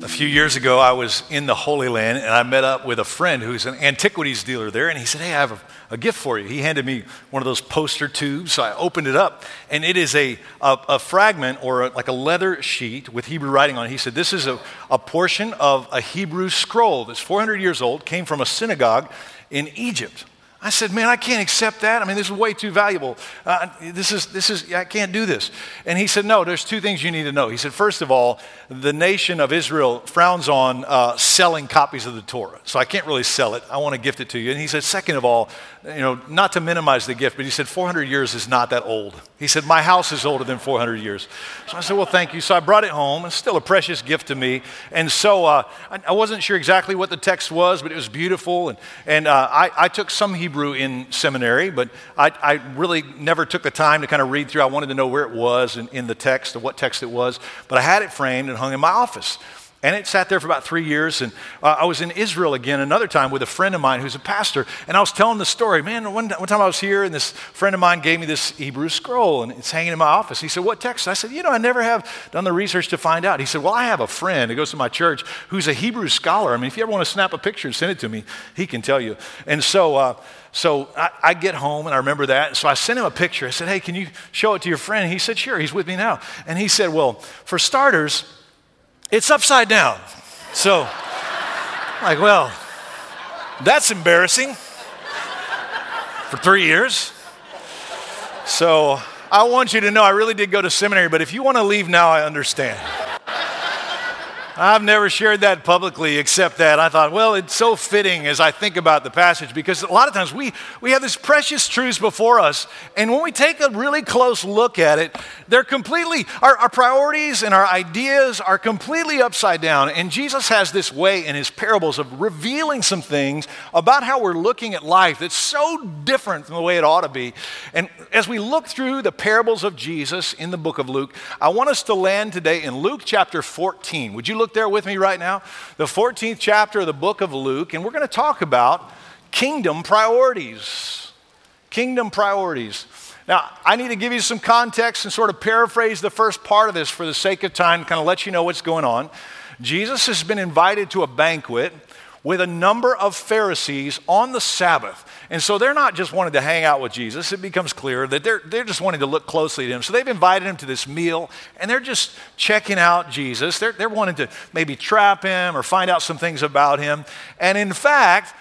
A few years ago, I was in the Holy Land and I met up with a friend who's an antiquities dealer there. And he said, Hey, I have a, a gift for you. He handed me one of those poster tubes. So I opened it up, and it is a, a, a fragment or a, like a leather sheet with Hebrew writing on it. He said, This is a, a portion of a Hebrew scroll that's 400 years old, came from a synagogue in Egypt. I said, man, I can't accept that. I mean, this is way too valuable. Uh, this is, this is, I can't do this. And he said, no, there's two things you need to know. He said, first of all, the nation of Israel frowns on uh, selling copies of the Torah. So I can't really sell it. I want to gift it to you. And he said, second of all, you know, not to minimize the gift, but he said, 400 years is not that old. He said, my house is older than 400 years. So I said, well, thank you. So I brought it home. It's still a precious gift to me. And so uh, I, I, wasn't sure exactly what the text was, but it was beautiful. And, and uh, I, I took some in seminary, but I, I, really never took the time to kind of read through. I wanted to know where it was in, in the text and what text it was. But I had it framed and hung in my office. And it sat there for about three years. And uh, I was in Israel again another time with a friend of mine who's a pastor. And I was telling the story. Man, one, one time I was here and this friend of mine gave me this Hebrew scroll and it's hanging in my office. He said, What text? I said, You know, I never have done the research to find out. He said, Well, I have a friend who goes to my church who's a Hebrew scholar. I mean, if you ever want to snap a picture and send it to me, he can tell you. And so, uh, so I, I, get home and I remember that. So I sent him a picture. I said, Hey, can you show it to your friend? He said, Sure. He's with me now. And he said, Well, for starters, it's upside down. So, like, well, that's embarrassing for three years. So, I want you to know I really did go to seminary, but if you want to leave now, I understand. I've never shared that publicly except that I thought, well, it's so fitting as I think about the passage because a lot of times we, we have these precious truths before us, and when we take a really close look at it, they're completely, our, our priorities and our ideas are completely upside down. And Jesus has this way in his parables of revealing some things about how we're looking at life that's so different from the way it ought to be. And as we look through the parables of Jesus in the book of Luke, I want us to land today in Luke chapter 14. Would you look look there with me right now? The 14th chapter of the book of Luke, and we're going to talk about kingdom priorities. Kingdom priorities. Now, I need to give you some context and sort of paraphrase the first part of this for the sake of time, kind of let you know what's going on. Jesus has been invited to a banquet with a number of Pharisees on the Sabbath. And so they're not just wanting to hang out with Jesus. It becomes clear that they're, they're just wanting to look closely at him. So they've invited him to this meal and they're just checking out Jesus. They're, they're wanting to maybe trap him or find out some things about him. And in fact,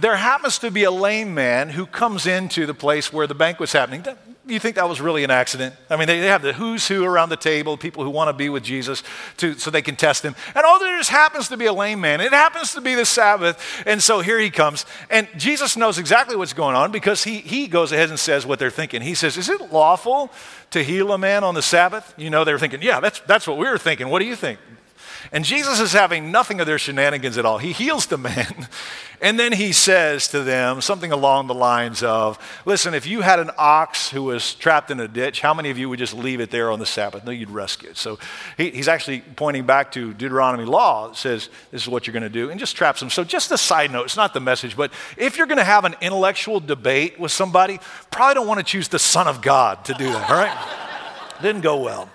there happens to be a lame man who comes into the place where the banquet's happening you think that was really an accident? I mean, they, have the who's who around the table, people who want to be with Jesus to, so they can test him. And oh, there just happens to be a lame man. It happens to be the Sabbath. And so here he comes. And Jesus knows exactly what's going on because he, he goes ahead and says what they're thinking. He says, Is it lawful to heal a man on the Sabbath? You know, they're thinking, Yeah, that's, that's what we were thinking. What do you think? And Jesus is having nothing of their shenanigans at all. He heals the man. And then he says to them something along the lines of Listen, if you had an ox who was trapped in a ditch, how many of you would just leave it there on the Sabbath? No, you'd rescue it. So he, he's actually pointing back to Deuteronomy law that says this is what you're going to do and just traps them. So, just a side note, it's not the message, but if you're going to have an intellectual debate with somebody, probably don't want to choose the Son of God to do that, all right? Didn't go well.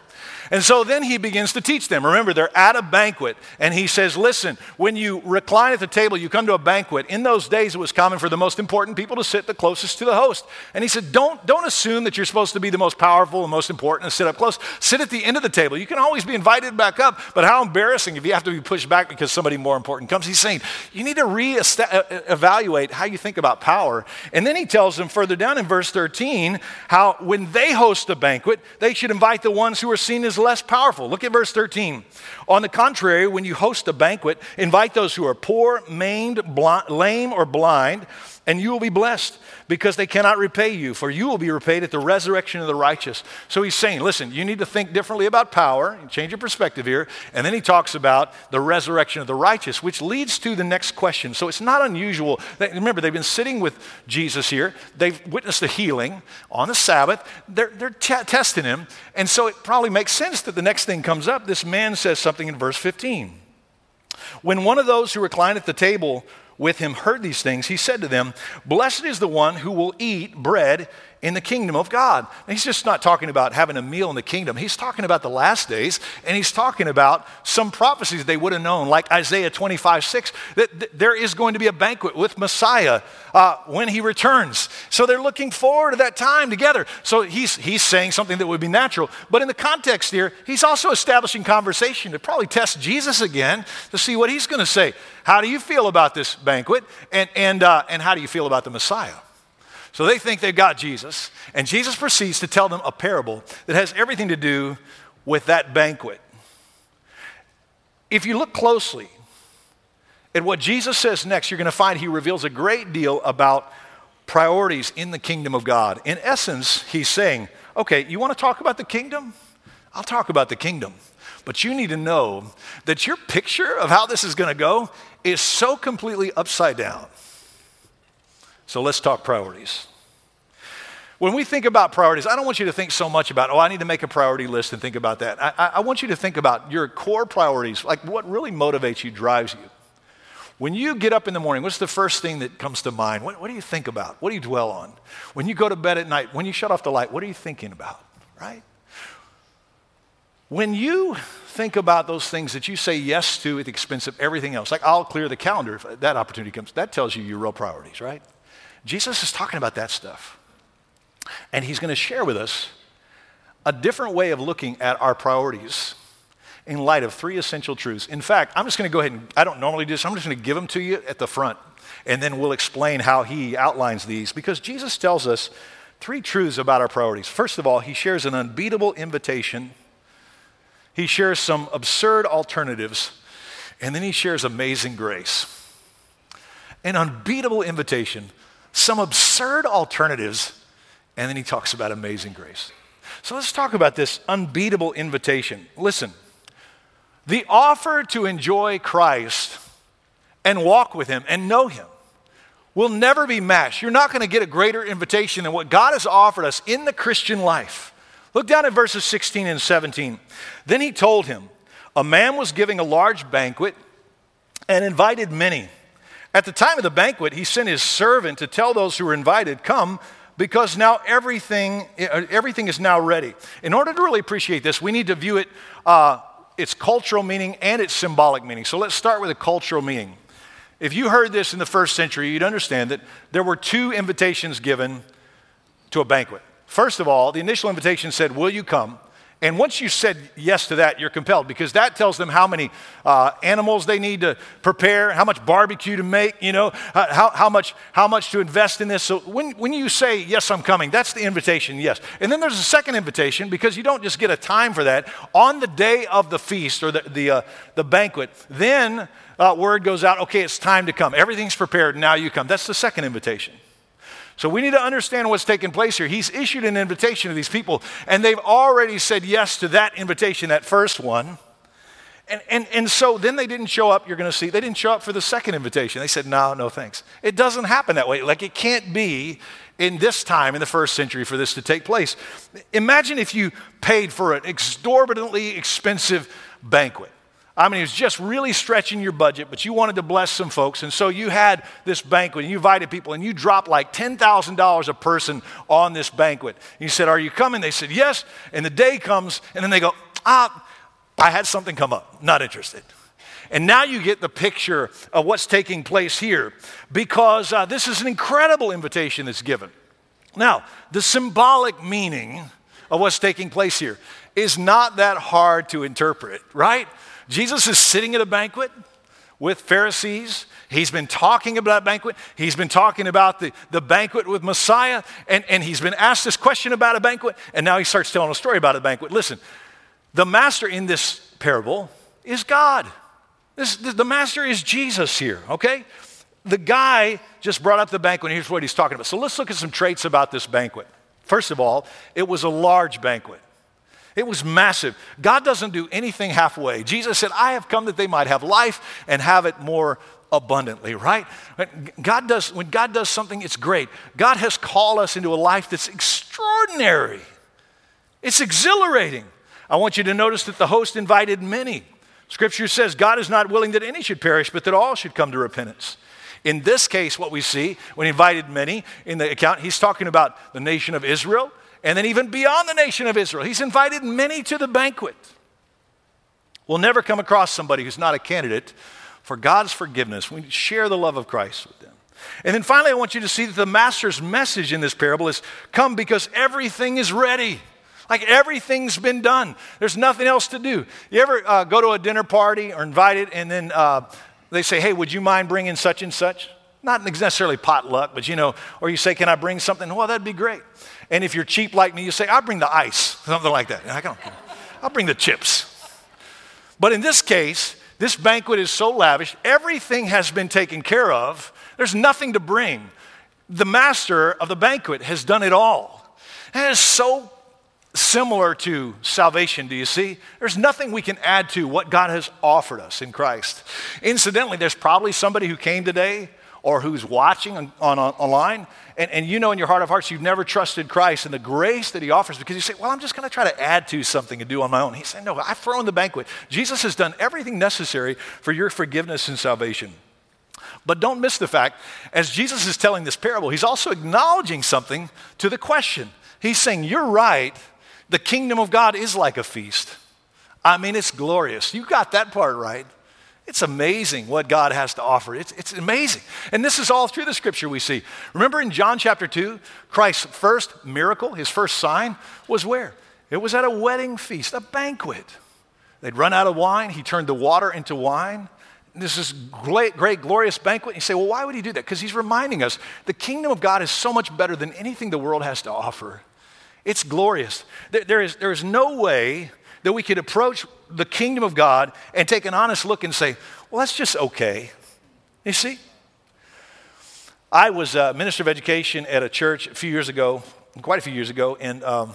And so then he begins to teach them. Remember, they're at a banquet, and he says, Listen, when you recline at the table, you come to a banquet. In those days, it was common for the most important people to sit the closest to the host. And he said, Don't, don't assume that you're supposed to be the most powerful and most important and sit up close. Sit at the end of the table. You can always be invited back up, but how embarrassing if you have to be pushed back because somebody more important comes. He's saying, You need to re-evaluate uh, uh, how you think about power. And then he tells them further down in verse 13 how when they host a banquet, they should invite the ones who are seen as less powerful. Look at verse 13. On the contrary, when you host a banquet, invite those who are poor, maimed, lame, or blind, and you will be blessed because they cannot repay you, for you will be repaid at the resurrection of the righteous. So he's saying, listen, you need to think differently about power, change your perspective here. And then he talks about the resurrection of the righteous, which leads to the next question. So it's not unusual. Remember, they've been sitting with Jesus here, they've witnessed the healing on the Sabbath, they're, they're t- testing him. And so it probably makes sense that the next thing comes up. This man says something in verse 15. When one of those who reclined at the table with him heard these things, he said to them, Blessed is the one who will eat bread in the kingdom of God. And he's just not talking about having a meal in the kingdom. He's talking about the last days, and he's talking about some prophecies they would have known, like Isaiah 25, 6, that, that there is going to be a banquet with Messiah uh, when he returns. So they're looking forward to that time together. So he's, he's saying something that would be natural. But in the context here, he's also establishing conversation to probably test Jesus again to see what he's going to say. How do you feel about this banquet? And, and, uh, and how do you feel about the Messiah? So they think they've got Jesus, and Jesus proceeds to tell them a parable that has everything to do with that banquet. If you look closely at what Jesus says next, you're going to find he reveals a great deal about priorities in the kingdom of God. In essence, he's saying, okay, you want to talk about the kingdom? I'll talk about the kingdom. But you need to know that your picture of how this is going to go is so completely upside down. So let's talk priorities. When we think about priorities, I don't want you to think so much about, oh, I need to make a priority list and think about that. I, I want you to think about your core priorities, like what really motivates you, drives you. When you get up in the morning, what's the first thing that comes to mind? What, what, do you think about? What do you dwell on? When you go to bed at night, when you shut off the light, what are you thinking about? Right? When you think about those things that you say yes to at the expense of everything else, like I'll clear the calendar if that opportunity comes, that tells you your real priorities, right? Jesus is talking about that stuff. And he's going to share with us a different way of looking at our priorities in light of three essential truths. In fact, I'm just going to go ahead and, I don't normally do this, I'm just going to give them to you at the front, and then we'll explain how he outlines these because Jesus tells us three truths about our priorities. First of all, he shares an unbeatable invitation, he shares some absurd alternatives, and then he shares amazing grace. An unbeatable invitation, some absurd alternatives, and then he talks about amazing grace. So let's talk about this unbeatable invitation. Listen, the offer to enjoy Christ and walk with him and know him will never be matched. You're not going to get a greater invitation than what God has offered us in the Christian life. Look down at verses 16 and 17. Then he told him, A man was giving a large banquet and invited many. At the time of the banquet, he sent his servant to tell those who were invited, Come, because now everything, everything is now ready. In order to really appreciate this, we need to view it, uh, its cultural meaning and its symbolic meaning. So let's start with the cultural meaning. If you heard this in the first century, you'd understand that there were two invitations given to a banquet. First of all, the initial invitation said, Will you come? And once you said yes to that, you're compelled because that tells them how many uh, animals they need to prepare, how much barbecue to make, you know, how, how, much, how much to invest in this. So when, when you say, yes, I'm coming, that's the invitation, yes. And then there's a second invitation because you don't just get a time for that. On the day of the feast or the, the, uh, the banquet, then uh, word goes out, okay, it's time to come. Everything's prepared, now you come. That's the second invitation. So we need to understand what's taking place here. He's issued an invitation to these people, and they've already said yes to that invitation, that first one. And, and, and so then they didn't show up, you're going to see. They didn't show up for the second invitation. They said, no, no thanks. It doesn't happen that way. Like it can't be in this time, in the first century, for this to take place. Imagine if you paid for an exorbitantly expensive banquet. I mean, it was just really stretching your budget, but you wanted to bless some folks. And so you had this banquet and you invited people and you dropped like $10,000 a person on this banquet. And you said, Are you coming? They said, Yes. And the day comes and then they go, Ah, I had something come up. Not interested. And now you get the picture of what's taking place here because uh, this is an incredible invitation that's given. Now, the symbolic meaning of what's taking place here is not that hard to interpret, right? Jesus is sitting at a banquet with Pharisees. He's been talking about banquet. He's been talking about the, the banquet with Messiah, and, and he's been asked this question about a banquet, and now he starts telling a story about a banquet. Listen, the master in this parable is God. This, the master is Jesus here, okay? The guy just brought up the banquet, and here's what he's talking about. So let's look at some traits about this banquet. First of all, it was a large banquet. It was massive. God doesn't do anything halfway. Jesus said, I have come that they might have life and have it more abundantly, right? God does, when God does something, it's great. God has called us into a life that's extraordinary. It's exhilarating. I want you to notice that the host invited many. Scripture says God is not willing that any should perish, but that all should come to repentance. In this case, what we see, when he invited many in the account, he's talking about the nation of Israel, and then even beyond the nation of Israel. He's invited many to the banquet. We'll never come across somebody who's not a candidate for God's forgiveness. We share the love of Christ with them. And then finally, I want you to see that the master's message in this parable is come because everything is ready. Like everything's been done. There's nothing else to do. You ever uh, go to a dinner party or invited, and then uh, they say, hey, would you mind bringing such and such? Not necessarily potluck, but you know, or you say, can I bring something? Well, that'd be great. And if you're cheap like me, you say, I'll bring the ice, something like that. I don't, I'll bring the chips. But in this case, this banquet is so lavish, everything has been taken care of. There's nothing to bring. The master of the banquet has done it all. And it's so similar to salvation, do you see? There's nothing we can add to what God has offered us in Christ. Incidentally, there's probably somebody who came today or who's watching on, on, on, online, and, and you know in your heart of hearts you've never trusted Christ and the grace that He offers because you say, Well, I'm just going to try to add to something and do on my own. He said, No, I've thrown the banquet. Jesus has done everything necessary for your forgiveness and salvation. But don't miss the fact, as Jesus is telling this parable, He's also acknowledging something to the question. He's saying, You're right the kingdom of God is like a feast. I mean, it's glorious. You got that part right. It's amazing what God has to offer. It's, it's amazing. And this is all through the scripture we see. Remember in John chapter 2, Christ's first miracle, his first sign, was where? It was at a wedding feast, a banquet. They'd run out of wine. He turned the water into wine. This is great, great, glorious banquet. You say, well, why would he do that? Because he's reminding us the kingdom of God is so much better than anything the world has to offer. It's glorious. There, there, is, there is no way that we could approach the kingdom of God and take an honest look and say, well, that's just okay. You see? I was a minister of education at a church a few years ago, quite a few years ago, and um,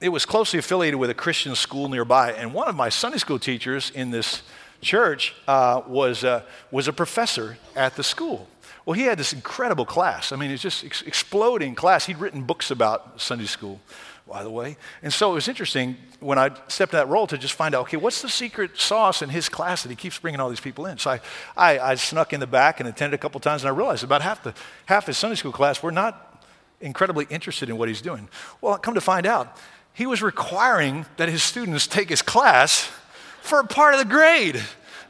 it was closely affiliated with a Christian school nearby. And one of my Sunday school teachers in this church uh, was, uh, was a professor at the school. Well, he had this incredible class. I mean, it's just ex- exploding class. He'd written books about Sunday school, by the way. And so it was interesting when I stepped in that role to just find out, okay, what's the secret sauce in his class that he keeps bringing all these people in? So I, I, I snuck in the back and attended a couple times, and I realized about half, the, half his Sunday school class were not incredibly interested in what he's doing. Well, come to find out, he was requiring that his students take his class for a part of the grade.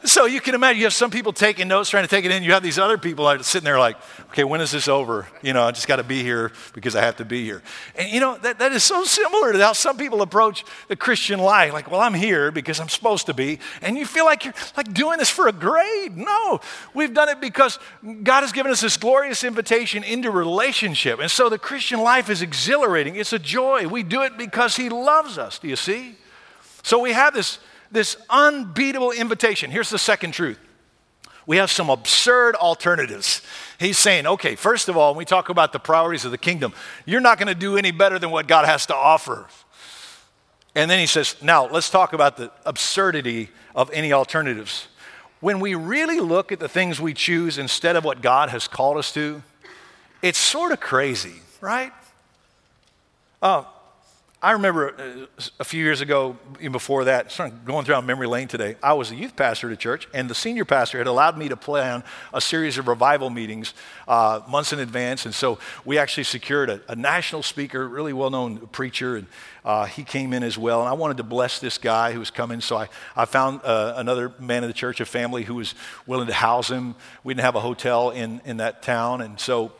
So you can imagine you have some people taking notes, trying to take it in. You have these other people sitting there like, okay, when is this over? You know, I just got to be here because I have to be here. And you know, that, that is so similar to how some people approach the Christian life. Like, well, I'm here because I'm supposed to be. And you feel like you're like doing this for a grade. No, we've done it because God has given us this glorious invitation into relationship. And so the Christian life is exhilarating. It's a joy. We do it because He loves us. Do you see? So we have this this unbeatable invitation. Here's the second truth we have some absurd alternatives. He's saying, okay, first of all, when we talk about the priorities of the kingdom, you're not going to do any better than what God has to offer. And then he says, now let's talk about the absurdity of any alternatives. When we really look at the things we choose instead of what God has called us to, it's sort of crazy, right? Uh, I remember uh, a few years ago, even before that, going through memory lane today, I was a youth pastor at a church, and the senior pastor had allowed me to plan a series of revival meetings uh, months in advance. And so we actually secured a, a national speaker, really well known preacher, and uh, he came in as well. And I wanted to bless this guy who was coming, so I, I found uh, another man in the church, a family who was willing to house him. We didn't have a hotel in, in that town, and so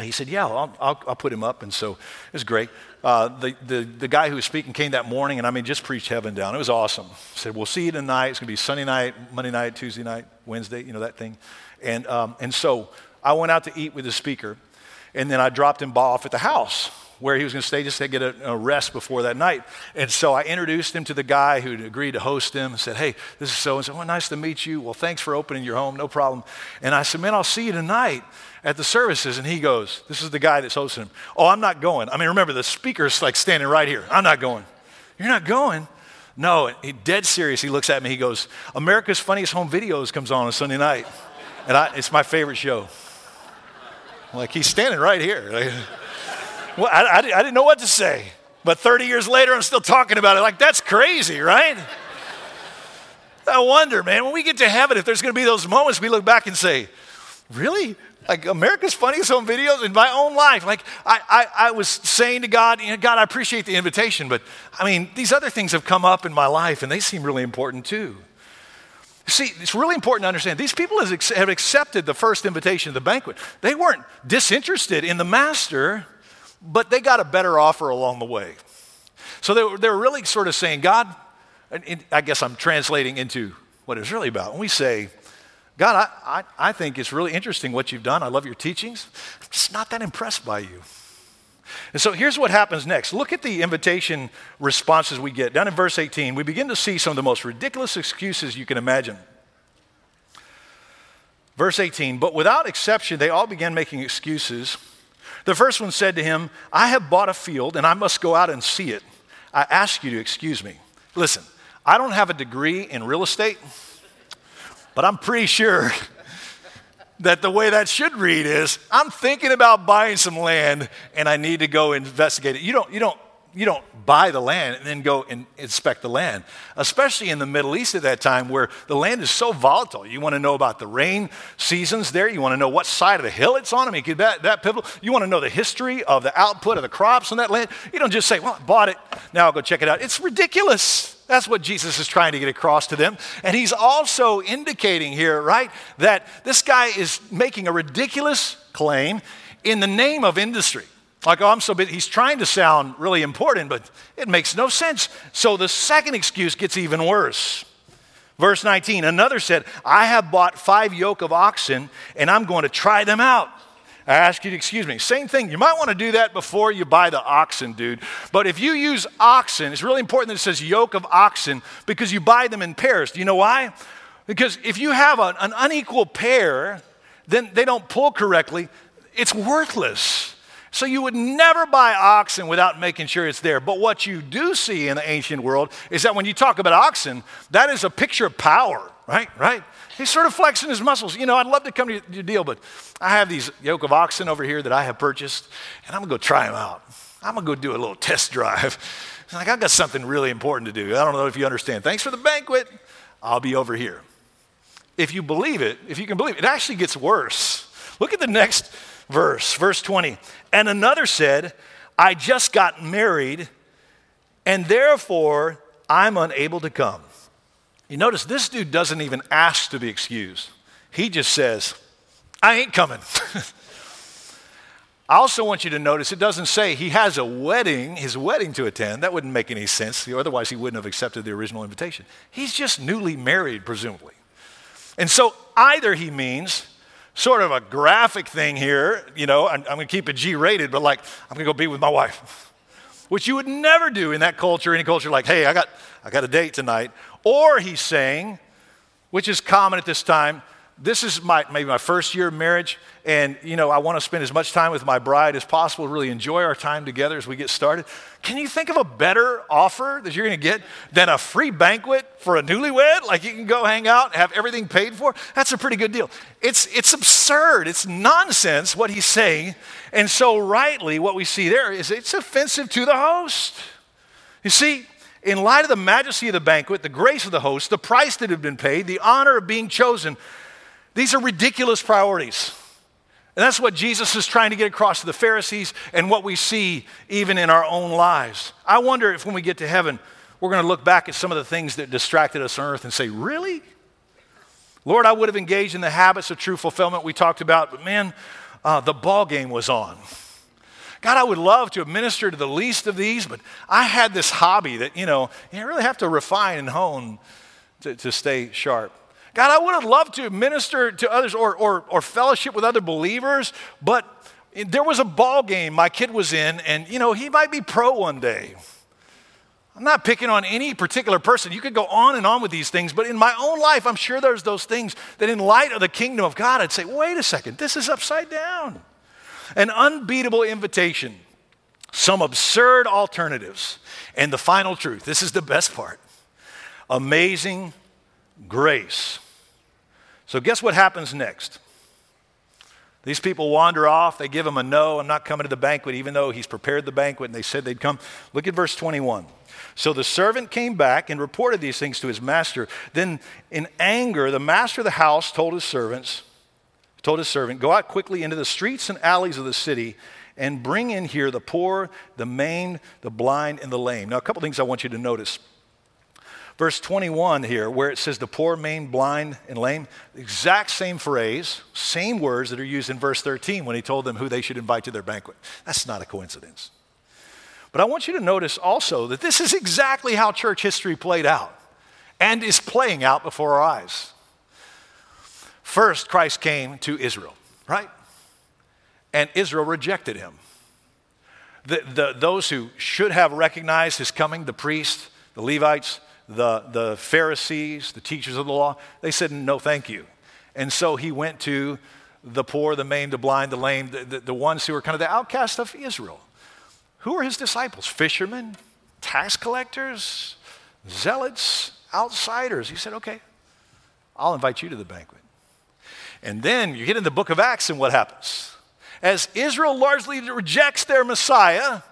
he said, Yeah, I'll, I'll, I'll, put him up. And so it was great. Uh, the, the, the guy who was speaking came that morning, and I mean, just preached heaven down. It was awesome. Said, We'll see you tonight. It's going to be Sunday night, Monday night, Tuesday night, Wednesday, you know, that thing. And, um, and so I went out to eat with the speaker, and then I dropped him off at the house where he was going to stay just to get a, a, rest before that night. And so I introduced him to the guy who agreed to host him and said, Hey, this is so and so. Well, nice to meet you. Well, thanks for opening your home. No problem. And I said, Man, I'll see you tonight at the services. And he goes, This is the guy that's hosting him. Oh, I'm not going. I mean, remember, the speaker's like standing right here. I'm not going. You're not going? No, he dead serious. He looks at me. He goes, America's Funniest Home Videos comes on on Sunday night. And I, it's my favorite show. Like, he's standing right here. Well, I, I, I didn't know what to say. But 30 years later, I'm still talking about it. Like, that's crazy, right? I wonder, man, when we get to heaven, if there's going to be those moments we look back and say, Really? Like America's Funniest Home Videos in my own life. Like I, I, I was saying to God, you know, God, I appreciate the invitation, but I mean, these other things have come up in my life and they seem really important too. See, it's really important to understand these people have accepted the first invitation to the banquet. They weren't disinterested in the master, but they got a better offer along the way. So they were, they were really sort of saying, God, I guess I'm translating into what it's really about. When we say, God, I, I, I think it's really interesting what you've done. I love your teachings. I'm just not that impressed by you. And so here's what happens next. Look at the invitation responses we get. Down in verse 18, we begin to see some of the most ridiculous excuses you can imagine. Verse 18, but without exception, they all began making excuses. The first one said to him, I have bought a field and I must go out and see it. I ask you to excuse me. Listen, I don't have a degree in real estate. But I'm pretty sure that the way that should read is I'm thinking about buying some land and I need to go investigate it. You don't, you don't, you don't buy the land and then go and inspect the land, especially in the Middle East at that time where the land is so volatile. You want to know about the rain seasons there. You want to know what side of the hill it's on. I mean, that, that pivotal. You want to know the history of the output of the crops on that land. You don't just say, well, I bought it. Now I'll go check it out. It's ridiculous. That's what Jesus is trying to get across to them. And he's also indicating here, right, that this guy is making a ridiculous claim in the name of industry. Like, oh, I'm so busy. He's trying to sound really important, but it makes no sense. So the second excuse gets even worse. Verse 19, another said, I have bought five yoke of oxen and I'm going to try them out. I ask you to excuse me. Same thing. You might want to do that before you buy the oxen, dude. But if you use oxen, it's really important that it says yoke of oxen because you buy them in pairs. Do you know why? Because if you have a, an unequal pair, then they don't pull correctly. It's worthless. So you would never buy oxen without making sure it's there. But what you do see in the ancient world is that when you talk about oxen, that is a picture of power, right? Right? He's sort of flexing his muscles. You know, I'd love to come to your deal, but I have these yoke of oxen over here that I have purchased, and I'm gonna go try them out. I'm gonna go do a little test drive. It's like, I've got something really important to do. I don't know if you understand. Thanks for the banquet. I'll be over here. If you believe it, if you can believe it, it actually gets worse. Look at the next verse, verse 20. And another said, I just got married, and therefore I'm unable to come. You notice this dude doesn't even ask to be excused. He just says, I ain't coming. I also want you to notice it doesn't say he has a wedding, his wedding to attend. That wouldn't make any sense. Otherwise, he wouldn't have accepted the original invitation. He's just newly married, presumably. And so either he means sort of a graphic thing here, you know, I'm, I'm going to keep it G rated, but like, I'm going to go be with my wife, which you would never do in that culture, any culture like, hey, I got, I got a date tonight. Or he's saying, which is common at this time, this is my, maybe my first year of marriage, and you know, I want to spend as much time with my bride as possible, really enjoy our time together as we get started. Can you think of a better offer that you're going to get than a free banquet for a newlywed? Like you can go hang out, have everything paid for? That's a pretty good deal. It's, it's absurd. It's nonsense what he's saying. And so, rightly, what we see there is it's offensive to the host. You see, in light of the majesty of the banquet, the grace of the host, the price that had been paid, the honor of being chosen, these are ridiculous priorities. And that's what Jesus is trying to get across to the Pharisees and what we see even in our own lives. I wonder if when we get to heaven, we're going to look back at some of the things that distracted us on earth and say, Really? Lord, I would have engaged in the habits of true fulfillment we talked about, but man, uh, the ball game was on. God, I would love to administer to the least of these, but I had this hobby that, you know, you really have to refine and hone to, to stay sharp. God, I would have loved to minister to others or, or, or fellowship with other believers, but there was a ball game my kid was in, and you know, he might be pro one day. I'm not picking on any particular person. You could go on and on with these things, but in my own life, I'm sure there's those things that, in light of the kingdom of God, I'd say, wait a second, this is upside down. An unbeatable invitation, some absurd alternatives, and the final truth. This is the best part amazing grace. So, guess what happens next? These people wander off. They give him a no. I'm not coming to the banquet, even though he's prepared the banquet and they said they'd come. Look at verse 21. So the servant came back and reported these things to his master. Then, in anger, the master of the house told his servants, told his servant, Go out quickly into the streets and alleys of the city and bring in here the poor, the maimed, the blind, and the lame. Now, a couple things I want you to notice. Verse 21 here, where it says the poor, maimed, blind, and lame, exact same phrase, same words that are used in verse 13 when he told them who they should invite to their banquet. That's not a coincidence. But I want you to notice also that this is exactly how church history played out and is playing out before our eyes. First, Christ came to Israel, right? And Israel rejected him. The, the, those who should have recognized his coming, the priests, the Levites, the, the Pharisees, the teachers of the law, they said, no, thank you. And so he went to the poor, the maimed, the blind, the lame, the, the, the ones who were kind of the outcasts of Israel. Who were his disciples? Fishermen, tax collectors, zealots, outsiders. He said, okay, I'll invite you to the banquet. And then you get in the book of Acts, and what happens? As Israel largely rejects their Messiah,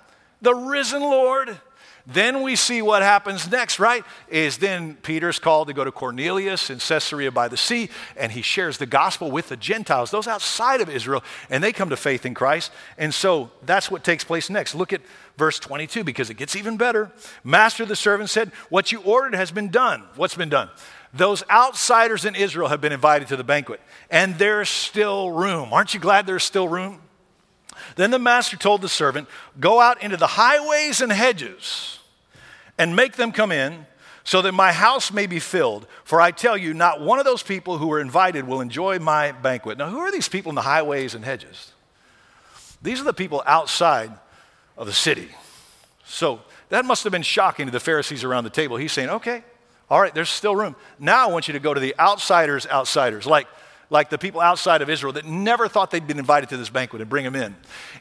the risen Lord, then we see what happens next, right? Is then Peter's called to go to Cornelius in Caesarea by the sea, and he shares the gospel with the Gentiles, those outside of Israel, and they come to faith in Christ. And so that's what takes place next. Look at verse 22 because it gets even better. Master the servant said, What you ordered has been done. What's been done? Those outsiders in Israel have been invited to the banquet, and there's still room. Aren't you glad there's still room? Then the master told the servant, Go out into the highways and hedges and make them come in so that my house may be filled. For I tell you, not one of those people who were invited will enjoy my banquet. Now, who are these people in the highways and hedges? These are the people outside of the city. So that must have been shocking to the Pharisees around the table. He's saying, okay, all right, there's still room. Now I want you to go to the outsiders, outsiders, like like the people outside of Israel that never thought they'd been invited to this banquet and bring them in.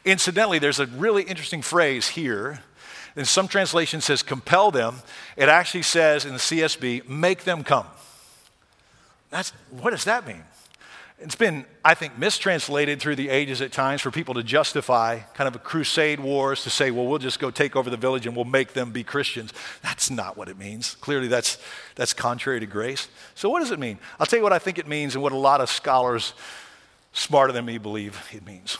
Incidentally, there's a really interesting phrase here. In some translation says compel them. It actually says in the CSB, make them come. That's what does that mean? It's been, I think, mistranslated through the ages at times for people to justify kind of a crusade wars to say, well, we'll just go take over the village and we'll make them be Christians. That's not what it means. Clearly, that's, that's contrary to grace. So, what does it mean? I'll tell you what I think it means and what a lot of scholars smarter than me believe it means.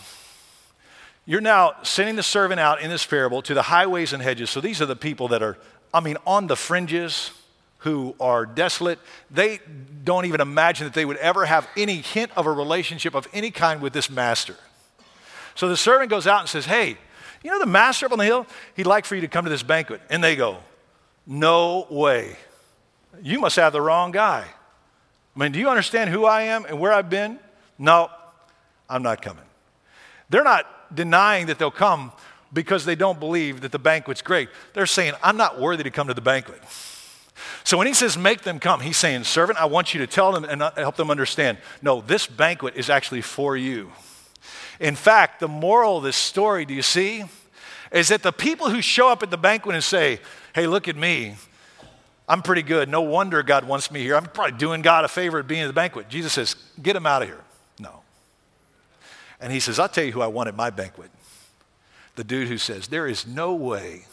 You're now sending the servant out in this parable to the highways and hedges. So, these are the people that are, I mean, on the fringes who are desolate, they don't even imagine that they would ever have any hint of a relationship of any kind with this master. So the servant goes out and says, Hey, you know the master up on the hill? He'd like for you to come to this banquet. And they go, No way. You must have the wrong guy. I mean, do you understand who I am and where I've been? No, I'm not coming. They're not denying that they'll come because they don't believe that the banquet's great. They're saying, I'm not worthy to come to the banquet. So when he says make them come, he's saying, Servant, I want you to tell them and uh, help them understand no, this banquet is actually for you. In fact, the moral of this story, do you see, is that the people who show up at the banquet and say, Hey, look at me. I'm pretty good. No wonder God wants me here. I'm probably doing God a favor at being at the banquet. Jesus says, Get them out of here. No. And he says, I'll tell you who I want at my banquet. The dude who says, There is no way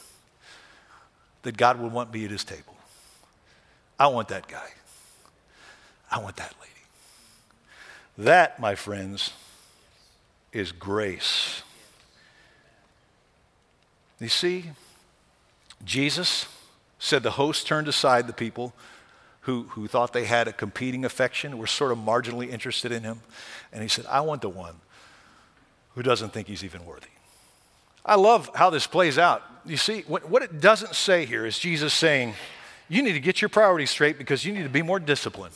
that God would want me at his table. I want that guy. I want that lady. That, my friends, is grace. You see, Jesus said the host turned aside the people who, who thought they had a competing affection, were sort of marginally interested in him. And he said, I want the one who doesn't think he's even worthy. I love how this plays out. You see, what, what it doesn't say here is Jesus saying, you need to get your priorities straight because you need to be more disciplined.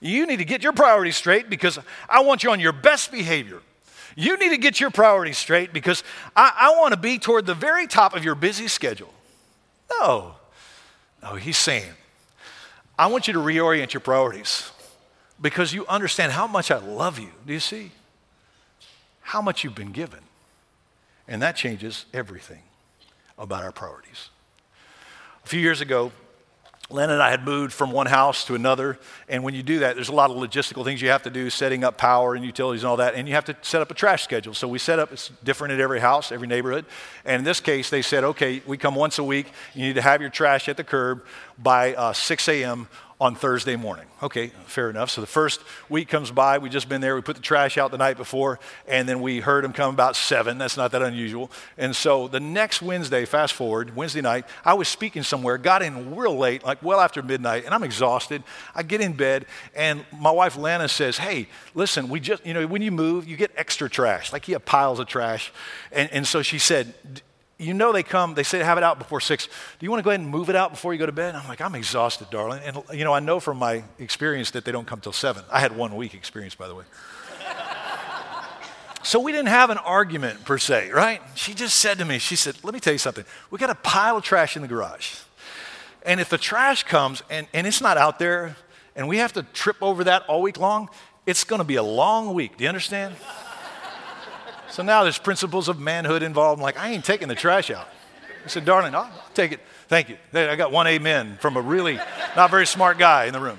You need to get your priorities straight because I want you on your best behavior. You need to get your priorities straight because I, I want to be toward the very top of your busy schedule. No. No, he's saying, I want you to reorient your priorities because you understand how much I love you. Do you see? How much you've been given. And that changes everything about our priorities. A few years ago, Len and I had moved from one house to another, and when you do that, there's a lot of logistical things you have to do, setting up power and utilities and all that, and you have to set up a trash schedule. So we set up, it's different at every house, every neighborhood, and in this case, they said, okay, we come once a week, you need to have your trash at the curb by uh, 6 a.m. on Thursday morning. Okay, fair enough. So the first week comes by, we just been there, we put the trash out the night before, and then we heard him come about seven. That's not that unusual. And so the next Wednesday, fast forward, Wednesday night, I was speaking somewhere, got in real late, like well after midnight, and I'm exhausted. I get in bed, and my wife Lana says, Hey, listen, we just, you know, when you move, you get extra trash. Like you have piles of trash. And, and so she said, you know they come, they say have it out before six. Do you want to go ahead and move it out before you go to bed? I'm like, I'm exhausted, darling. And, you know, I know from my experience that they don't come till seven. I had one week experience, by the way. so we didn't have an argument per se, right? She just said to me, she said, let me tell you something. We got a pile of trash in the garage. And if the trash comes and, and it's not out there and we have to trip over that all week long, it's going to be a long week. Do you understand? So now there's principles of manhood involved. I'm like, I ain't taking the trash out. I said, darling, I'll take it. Thank you. I got one amen from a really not very smart guy in the room.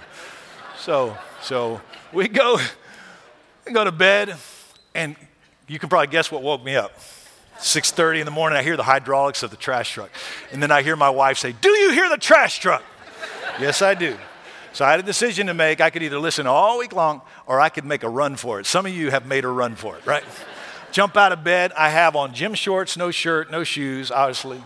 So, so we go, we go to bed, and you can probably guess what woke me up. 6:30 in the morning, I hear the hydraulics of the trash truck, and then I hear my wife say, "Do you hear the trash truck?" yes, I do. So I had a decision to make. I could either listen all week long, or I could make a run for it. Some of you have made a run for it, right? Jump out of bed. I have on gym shorts, no shirt, no shoes, obviously.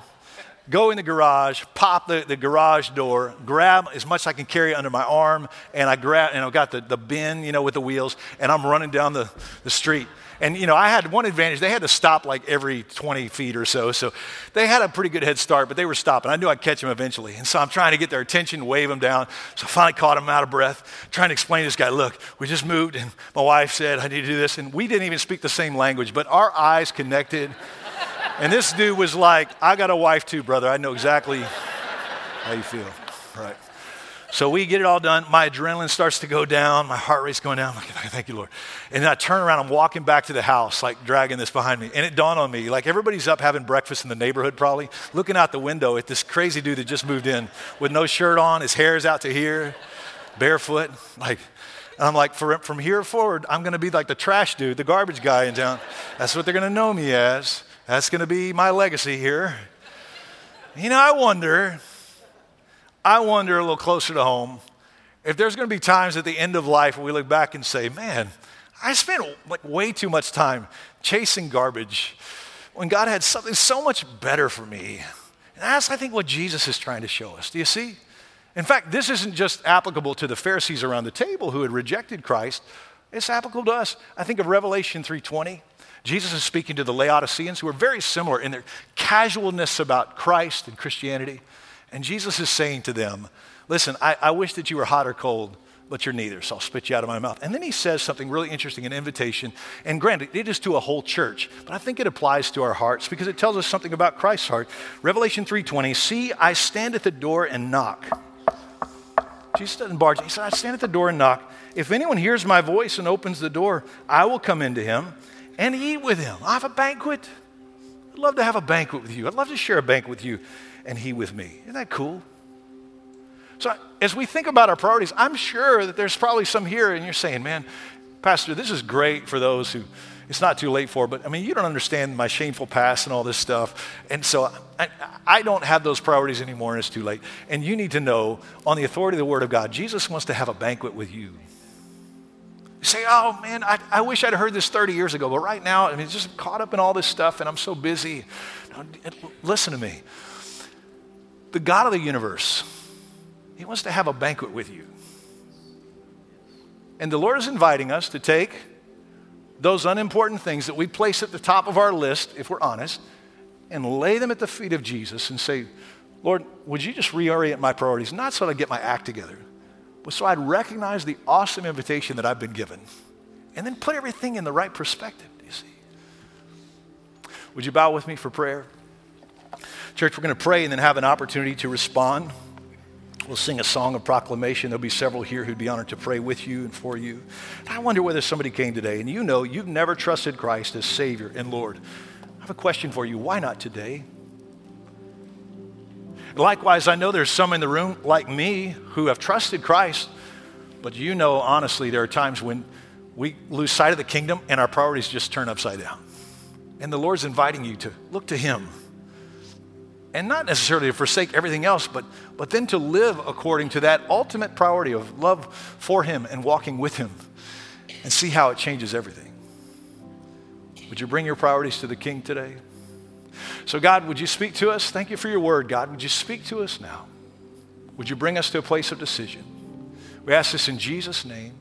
Go in the garage, pop the, the garage door, grab as much as I can carry under my arm, and I grab, and I've got the, the bin, you know, with the wheels, and I'm running down the, the street. And, you know, I had one advantage. They had to stop like every 20 feet or so. So they had a pretty good head start, but they were stopping. I knew I'd catch them eventually. And so I'm trying to get their attention, wave them down. So I finally caught them out of breath, trying to explain to this guy, look, we just moved, and my wife said, I need to do this. And we didn't even speak the same language, but our eyes connected. and this dude was like, I got a wife too, brother. I know exactly how you feel. Right. So we get it all done. My adrenaline starts to go down. My heart rate's going down. I'm like, thank you, Lord. And then I turn around. I'm walking back to the house, like dragging this behind me. And it dawned on me, like everybody's up having breakfast in the neighborhood, probably, looking out the window at this crazy dude that just moved in with no shirt on. His hair's out to here, barefoot. Like, I'm like, from here forward, I'm going to be like the trash dude, the garbage guy in town. That's what they're going to know me as. That's going to be my legacy here. You know, I wonder I wonder a little closer to home if there's going to be times at the end of life where we look back and say, man, I spent like way too much time chasing garbage when God had something so much better for me. And that's, I think, what Jesus is trying to show us. Do you see? In fact, this isn't just applicable to the Pharisees around the table who had rejected Christ. It's applicable to us. I think of Revelation 3:20. Jesus is speaking to the Laodiceans who are very similar in their casualness about Christ and Christianity. And Jesus is saying to them, Listen, I, I wish that you were hot or cold, but you're neither, so I'll spit you out of my mouth. And then he says something really interesting, an invitation. And granted, it is to a whole church, but I think it applies to our hearts because it tells us something about Christ's heart. Revelation 3:20, see, I stand at the door and knock. Jesus doesn't barge. He said, I stand at the door and knock. If anyone hears my voice and opens the door, I will come into him and eat with him. I have a banquet. I'd love to have a banquet with you. I'd love to share a banquet with you and he with me. Isn't that cool? So, as we think about our priorities, I'm sure that there's probably some here, and you're saying, man, Pastor, this is great for those who it's not too late for, but I mean, you don't understand my shameful past and all this stuff. And so I, I don't have those priorities anymore, and it's too late. And you need to know, on the authority of the Word of God, Jesus wants to have a banquet with you. You say, oh man, I, I wish I'd heard this 30 years ago, but right now, I mean, just caught up in all this stuff, and I'm so busy. Listen to me the God of the universe, He wants to have a banquet with you. And the Lord is inviting us to take those unimportant things that we place at the top of our list, if we're honest, and lay them at the feet of Jesus and say, Lord, would you just reorient my priorities? Not so that I get my act together, but so I'd recognize the awesome invitation that I've been given. And then put everything in the right perspective, do you see? Would you bow with me for prayer? Church, we're going to pray and then have an opportunity to respond. We'll sing a song of proclamation. There'll be several here who'd be honored to pray with you and for you. I wonder whether somebody came today and you know you've never trusted Christ as Savior and Lord. I have a question for you. Why not today? Likewise, I know there's some in the room like me who have trusted Christ, but you know, honestly, there are times when we lose sight of the kingdom and our priorities just turn upside down. And the Lord's inviting you to look to Him and not necessarily to forsake everything else, but, but then to live according to that ultimate priority of love for Him and walking with Him and see how it changes everything. Would you bring your priorities to the King today? So, God, would you speak to us? Thank you for your word, God. Would you speak to us now? Would you bring us to a place of decision? We ask this in Jesus' name.